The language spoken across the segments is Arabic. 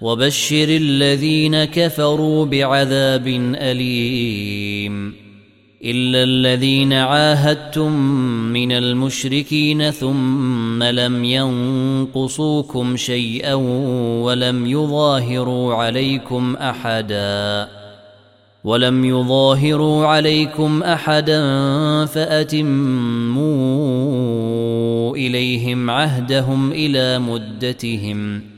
وبشر الذين كفروا بعذاب أليم. إلا الذين عاهدتم من المشركين ثم لم ينقصوكم شيئا ولم يظاهروا عليكم أحدا. ولم يظاهروا عليكم أحدا فأتموا إليهم عهدهم إلى مدتهم.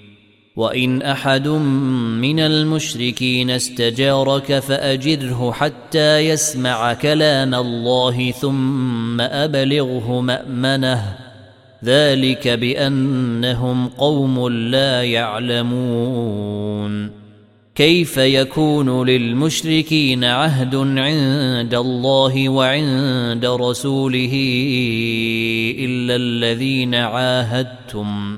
وإن أحد من المشركين استجارك فأجره حتى يسمع كلام الله ثم أبلغه مأمنه. ذلك بأنهم قوم لا يعلمون. كيف يكون للمشركين عهد عند الله وعند رسوله إلا الذين عاهدتم؟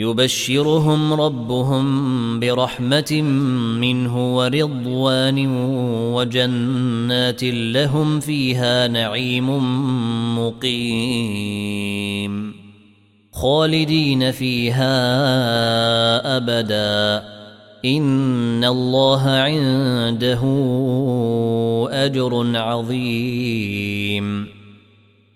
يبشرهم ربهم برحمة منه ورضوان وجنات لهم فيها نعيم مقيم. خالدين فيها أبدا. إن الله عنده أجر عظيم.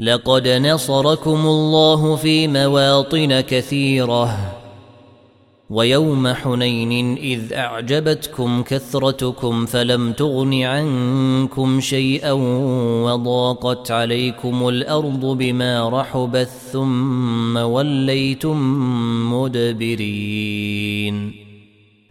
لقد نصركم الله في مواطن كثيرة. ويوم حنين إذ أعجبتكم كثرتكم فلم تغن عنكم شيئا وضاقت عليكم الأرض بما رحبت ثم وليتم مدبرين.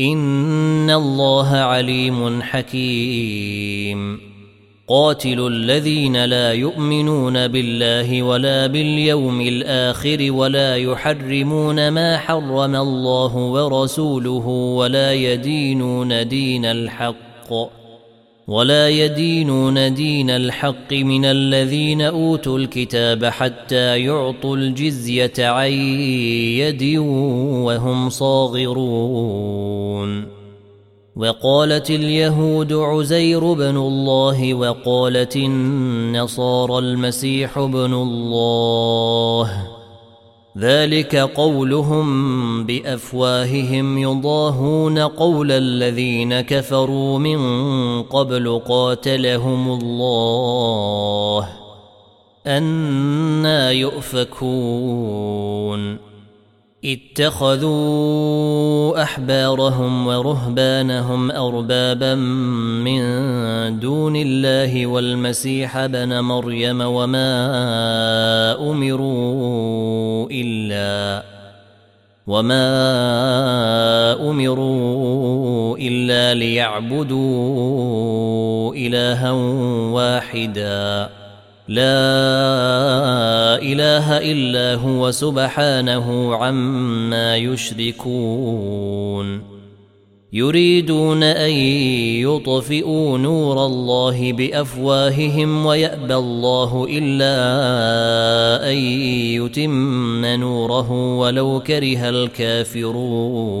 ان الله عليم حكيم. قاتلوا الذين لا يؤمنون بالله ولا باليوم الآخر ولا يحرمون ما حرم الله ورسوله ولا يدينون دين الحق. ولا يدينون دين الحق من الذين أوتوا الكتاب حتى يعطوا الجزية عن يد وهم صاغرون. وقالت اليهود عزير بن الله وقالت النصارى المسيح بن الله. ذلك قولهم بأفواههم يضاهون قول الذين كفروا من قبل قاتلهم الله أنا يؤفكون. اتخذوا أحبارهم ورهبانهم أربابا من دون الله والمسيح ابن مريم وما أمروا إلا وما أمروا إلا ليعبدوا إلها واحدا لا إله إلا هو سبحانه عما يشركون. يريدون أن يطفئوا نور الله بأفواههم ويأبى الله إلا أن يتم نوره ولو كره الكافرون.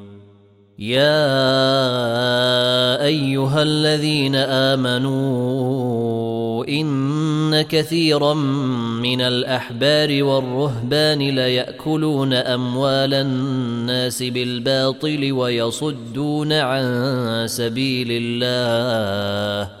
يا أيها الذين آمنوا إن كثيرا من الأحبار والرهبان ليأكلون أموال الناس بالباطل ويصدون عن سبيل الله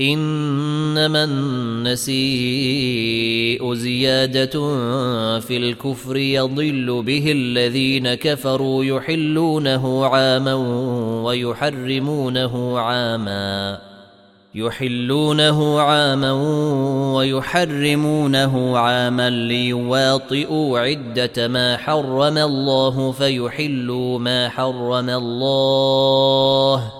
إنما النسيء زيادة في الكفر يضل به الذين كفروا يحلونه عاما ويحرمونه عاما يحلونه عاما ويحرمونه عاما ليواطئوا عدة ما حرم الله فيحلوا ما حرم الله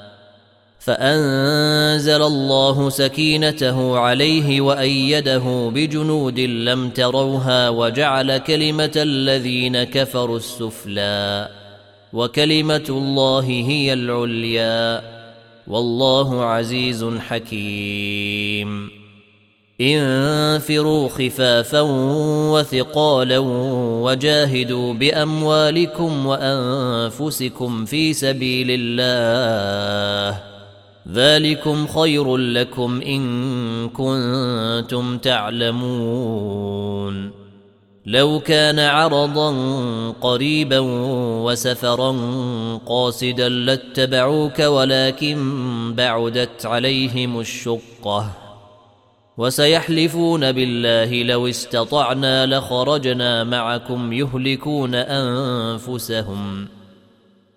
فأنزل الله سكينته عليه وأيده بجنود لم تروها وجعل كلمة الذين كفروا السفلى وكلمة الله هي العليا. والله عزيز حكيم. انفروا خفافا وثقالا وجاهدوا بأموالكم وأنفسكم في سبيل الله. ذلكم خير لكم إن كنتم تعلمون. لو كان عرضا قريبا وسفرا قاصدا لاتبعوك ولكن بعدت عليهم الشقة. وسيحلفون بالله لو استطعنا لخرجنا معكم يهلكون أنفسهم.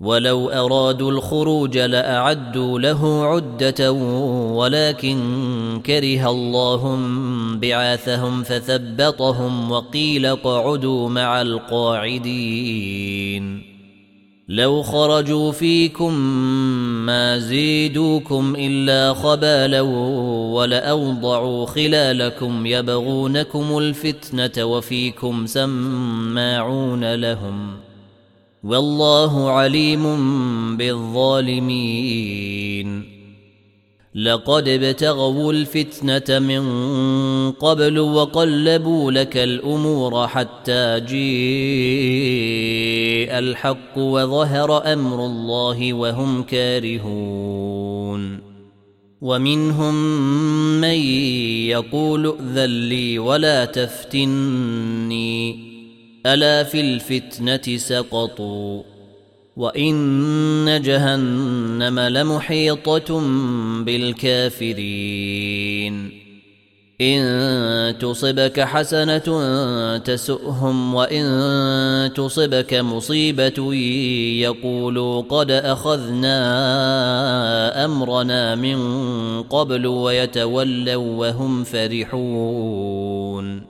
ولو أرادوا الخروج لأعدوا له عدة ولكن كره الله بعاثهم فثبطهم وقيل اقعدوا مع القاعدين. لو خرجوا فيكم ما زيدوكم إلا خبالا ولأوضعوا خلالكم يبغونكم الفتنة وفيكم سماعون لهم والله عليم بالظالمين. لقد ابتغوا الفتنة من قبل وقلبوا لك الأمور حتى جيء الحق وظهر أمر الله وهم كارهون. ومنهم من يقول ائذن لي ولا تفتني. ألا في الفتنة سقطوا وإن جهنم لمحيطة بالكافرين. إن تصبك حسنة تسؤهم وإن تصبك مصيبة يقولوا قد أخذنا أمرنا من قبل ويتولوا وهم فرحون.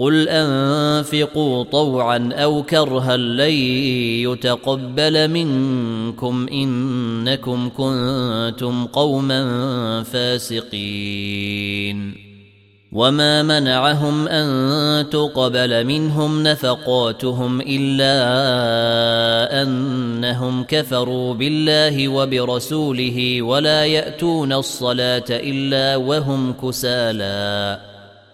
قل أنفقوا طوعا أو كرها لن يتقبل منكم إنكم كنتم قوما فاسقين. وما منعهم أن تقبل منهم نفقاتهم إلا أنهم كفروا بالله وبرسوله ولا يأتون الصلاة إلا وهم كسالى.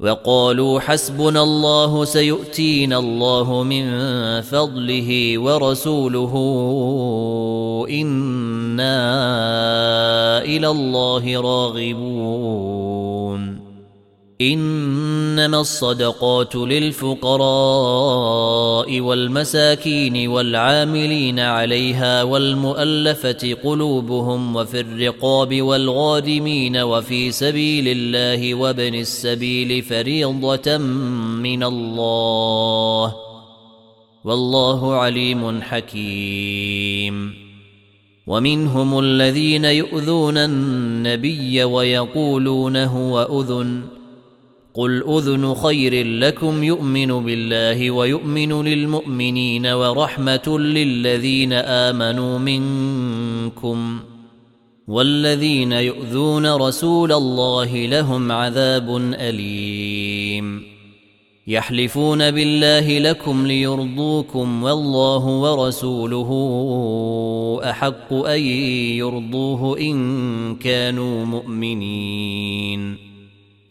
وقالوا حسبنا الله سيؤتينا الله من فضله ورسوله إنا إلى الله راغبون. إنما الصدقات للفقراء والمساكين والعاملين عليها والمؤلفة قلوبهم وفي الرقاب والغادمين وفي سبيل الله وابن السبيل فريضة من الله والله عليم حكيم. ومنهم الذين يؤذون النبي ويقولون هو أذن قل اذن خير لكم يؤمن بالله ويؤمن للمؤمنين ورحمه للذين امنوا منكم والذين يؤذون رسول الله لهم عذاب اليم يحلفون بالله لكم ليرضوكم والله ورسوله احق ان يرضوه ان كانوا مؤمنين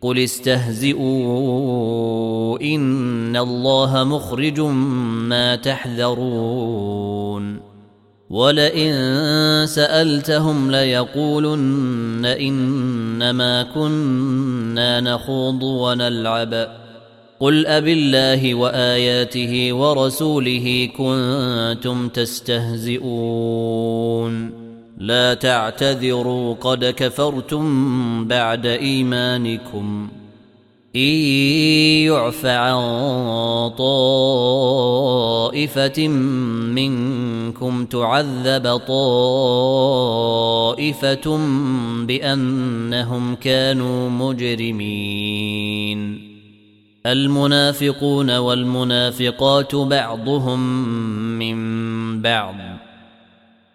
قل استهزئوا ان الله مخرج ما تحذرون ولئن سالتهم ليقولن انما كنا نخوض ونلعب قل أبالله وآياته ورسوله كنتم تستهزئون لا تعتذروا قد كفرتم بعد إيمانكم. إن يعف عن طائفة منكم تعذب طائفة بأنهم كانوا مجرمين. المنافقون والمنافقات بعضهم من بعض.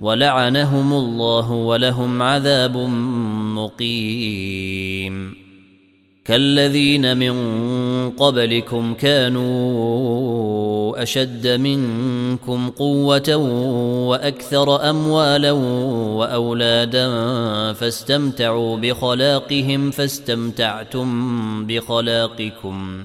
ولعنهم الله ولهم عذاب مقيم. كالذين من قبلكم كانوا أشد منكم قوة وأكثر أموالا وأولادا فاستمتعوا بخلاقهم فاستمتعتم بخلاقكم.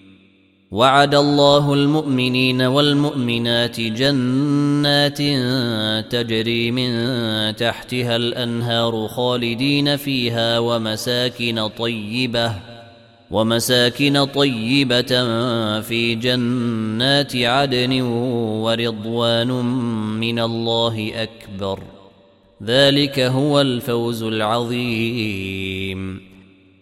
وعد الله المؤمنين والمؤمنات جنات تجري من تحتها الأنهار خالدين فيها ومساكن طيبة ومساكن طيبة في جنات عدن ورضوان من الله أكبر. ذلك هو الفوز العظيم.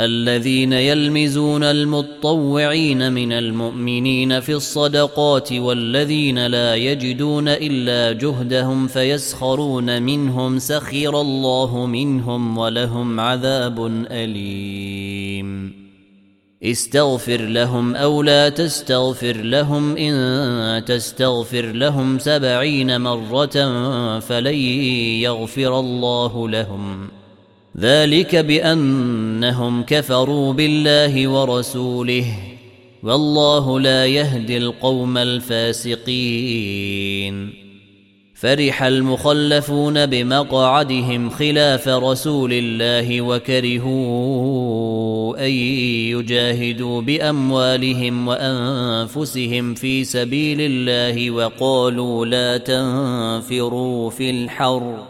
الذين يلمزون المطوعين من المؤمنين في الصدقات والذين لا يجدون إلا جهدهم فيسخرون منهم سخر الله منهم ولهم عذاب أليم. استغفر لهم أو لا تستغفر لهم إن تستغفر لهم سبعين مرة فلن يغفر الله لهم. ذلك بأنهم كفروا بالله ورسوله والله لا يهدي القوم الفاسقين. فرح المخلفون بمقعدهم خلاف رسول الله وكرهوا أن يجاهدوا بأموالهم وأنفسهم في سبيل الله وقالوا لا تنفروا في الحر.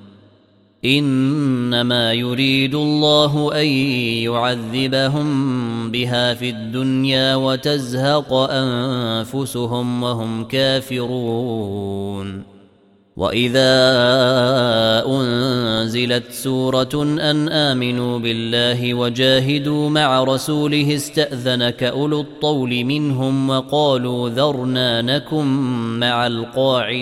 إنما يريد الله أن يعذبهم بها في الدنيا وتزهق أنفسهم وهم كافرون. وإذا أنزلت سورة أن آمنوا بالله وجاهدوا مع رسوله استأذنك أولو الطول منهم وقالوا ذرنا نكن مع القاعدين.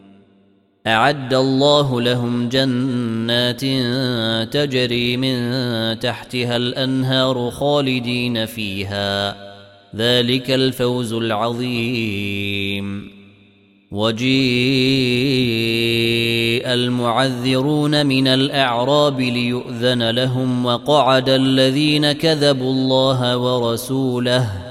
أعد الله لهم جنات تجري من تحتها الأنهار خالدين فيها. ذلك الفوز العظيم. وجيء المعذرون من الأعراب ليؤذن لهم وقعد الذين كذبوا الله ورسوله.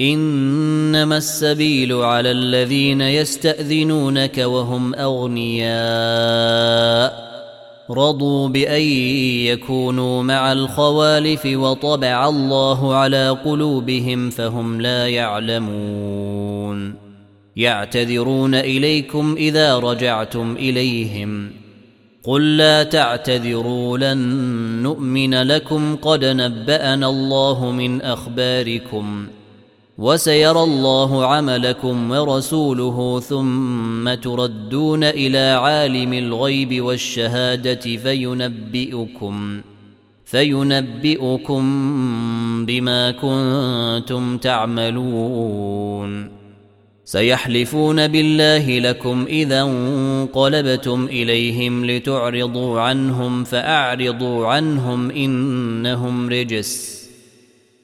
إنما السبيل على الذين يستأذنونك وهم أغنياء. رضوا بأن يكونوا مع الخوالف وطبع الله على قلوبهم فهم لا يعلمون. يعتذرون إليكم إذا رجعتم إليهم. قل لا تعتذروا لن نؤمن لكم. قد نبأنا الله من أخباركم. وسيرى الله عملكم ورسوله ثم تردون إلى عالم الغيب والشهادة فينبئكم فينبئكم بما كنتم تعملون. سيحلفون بالله لكم إذا انقلبتم إليهم لتعرضوا عنهم فأعرضوا عنهم إنهم رجس.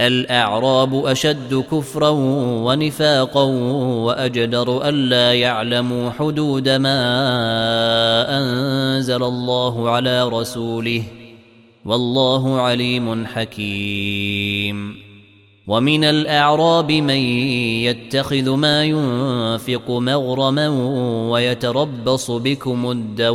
الأعراب أشد كفرا ونفاقا وأجدر الا يعلموا حدود ما أنزل الله على رسوله والله عليم حكيم. ومن الأعراب من يتخذ ما ينفق مغرما ويتربص بكم الدوائر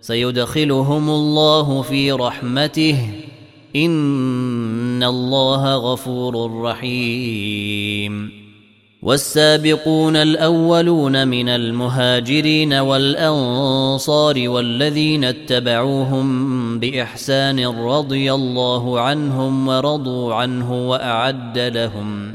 سيدخلهم الله في رحمته. إن الله غفور رحيم. والسابقون الأولون من المهاجرين والأنصار والذين اتبعوهم بإحسان رضي الله عنهم ورضوا عنه وأعد لهم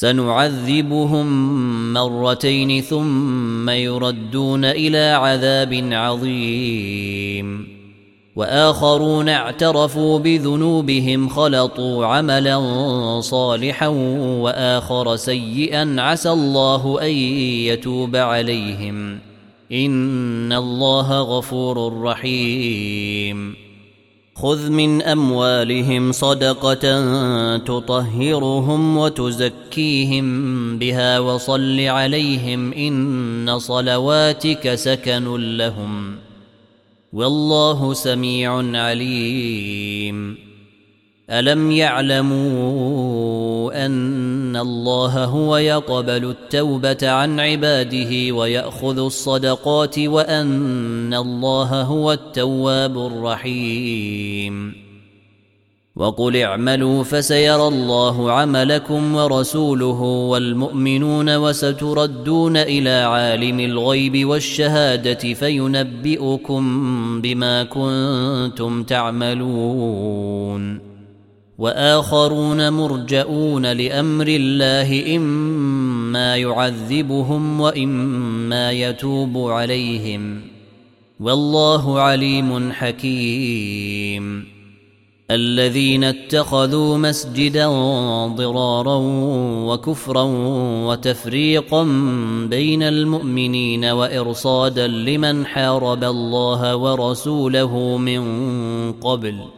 سنعذبهم مرتين ثم يردون إلى عذاب عظيم. وآخرون اعترفوا بذنوبهم خلطوا عملا صالحا وآخر سيئا عسى الله أن يتوب عليهم. إن الله غفور رحيم. خذ من اموالهم صدقه تطهرهم وتزكيهم بها وصل عليهم ان صلواتك سكن لهم والله سميع عليم الم يعلموا ان الله هو يقبل التوبه عن عباده وياخذ الصدقات وان الله هو التواب الرحيم وقل اعملوا فسيرى الله عملكم ورسوله والمؤمنون وستردون إلى عالم الغيب والشهاده فينبئكم بما كنتم تعملون وآخرون مرجئون لأمر الله إما يعذبهم وإما يتوب عليهم والله عليم حكيم الذين اتخذوا مسجدا ضرارا وكفرا وتفريقا بين المؤمنين وإرصادا لمن حارب الله ورسوله من قبل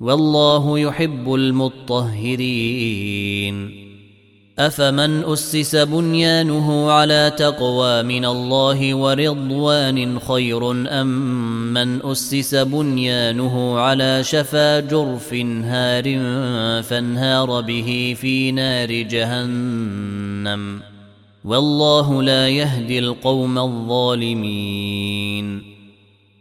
والله يحب المطهرين. أفمن أسس بنيانه على تقوى من الله ورضوان خير أم من أسس بنيانه على شفا جرف هار فانهار به في نار جهنم؟ والله لا يهدي القوم الظالمين.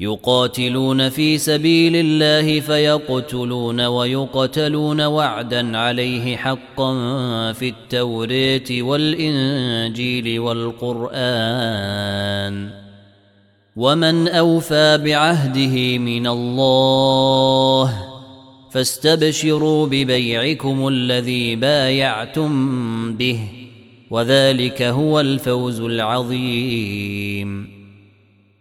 يقاتلون في سبيل الله فيقتلون ويقتلون وعدا عليه حقا في التوراه والإنجيل والقرآن. ومن أوفى بعهده من الله فاستبشروا ببيعكم الذي بايعتم به وذلك هو الفوز العظيم.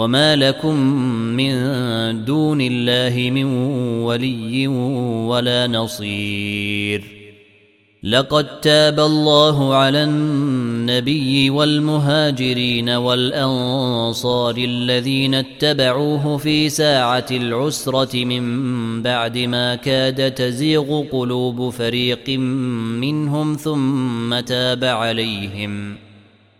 وما لكم من دون الله من ولي ولا نصير لقد تاب الله على النبي والمهاجرين والانصار الذين اتبعوه في ساعه العسره من بعد ما كاد تزيغ قلوب فريق منهم ثم تاب عليهم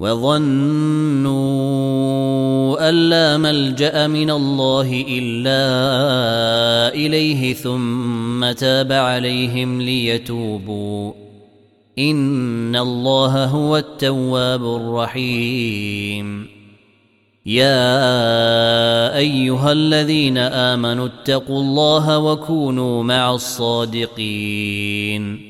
وظنوا أن لا ملجأ من الله إلا إليه ثم تاب عليهم ليتوبوا. إن الله هو التواب الرحيم. يا أيها الذين آمنوا اتقوا الله وكونوا مع الصادقين.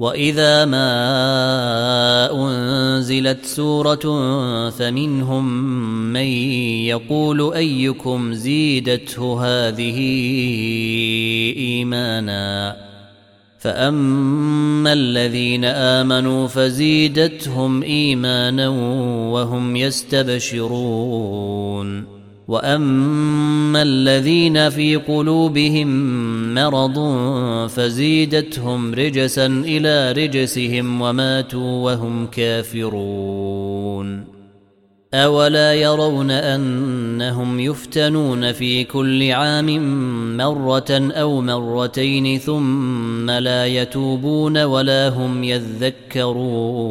وإذا ما أنزلت سورة فمنهم من يقول أيكم زيدته هذه إيمانا فأما الذين آمنوا فزيدتهم إيمانا وهم يستبشرون واما الذين في قلوبهم مرض فزيدتهم رجسا إلى رجسهم وماتوا وهم كافرون اولا يرون انهم يفتنون في كل عام مره أو مرتين ثم لا يتوبون ولا هم يذكرون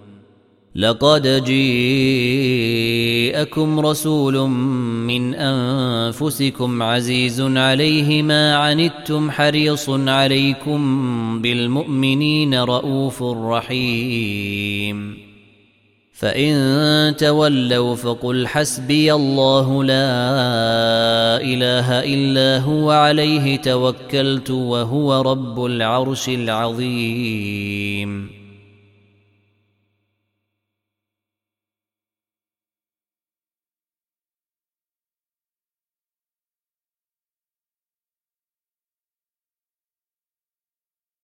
لقد جيءكم رسول من أنفسكم عزيز عليه ما عنتم حريص عليكم بالمؤمنين رءوف رحيم. فإن تولوا فقل حسبي الله لا إله إلا هو عليه توكلت وهو رب العرش العظيم.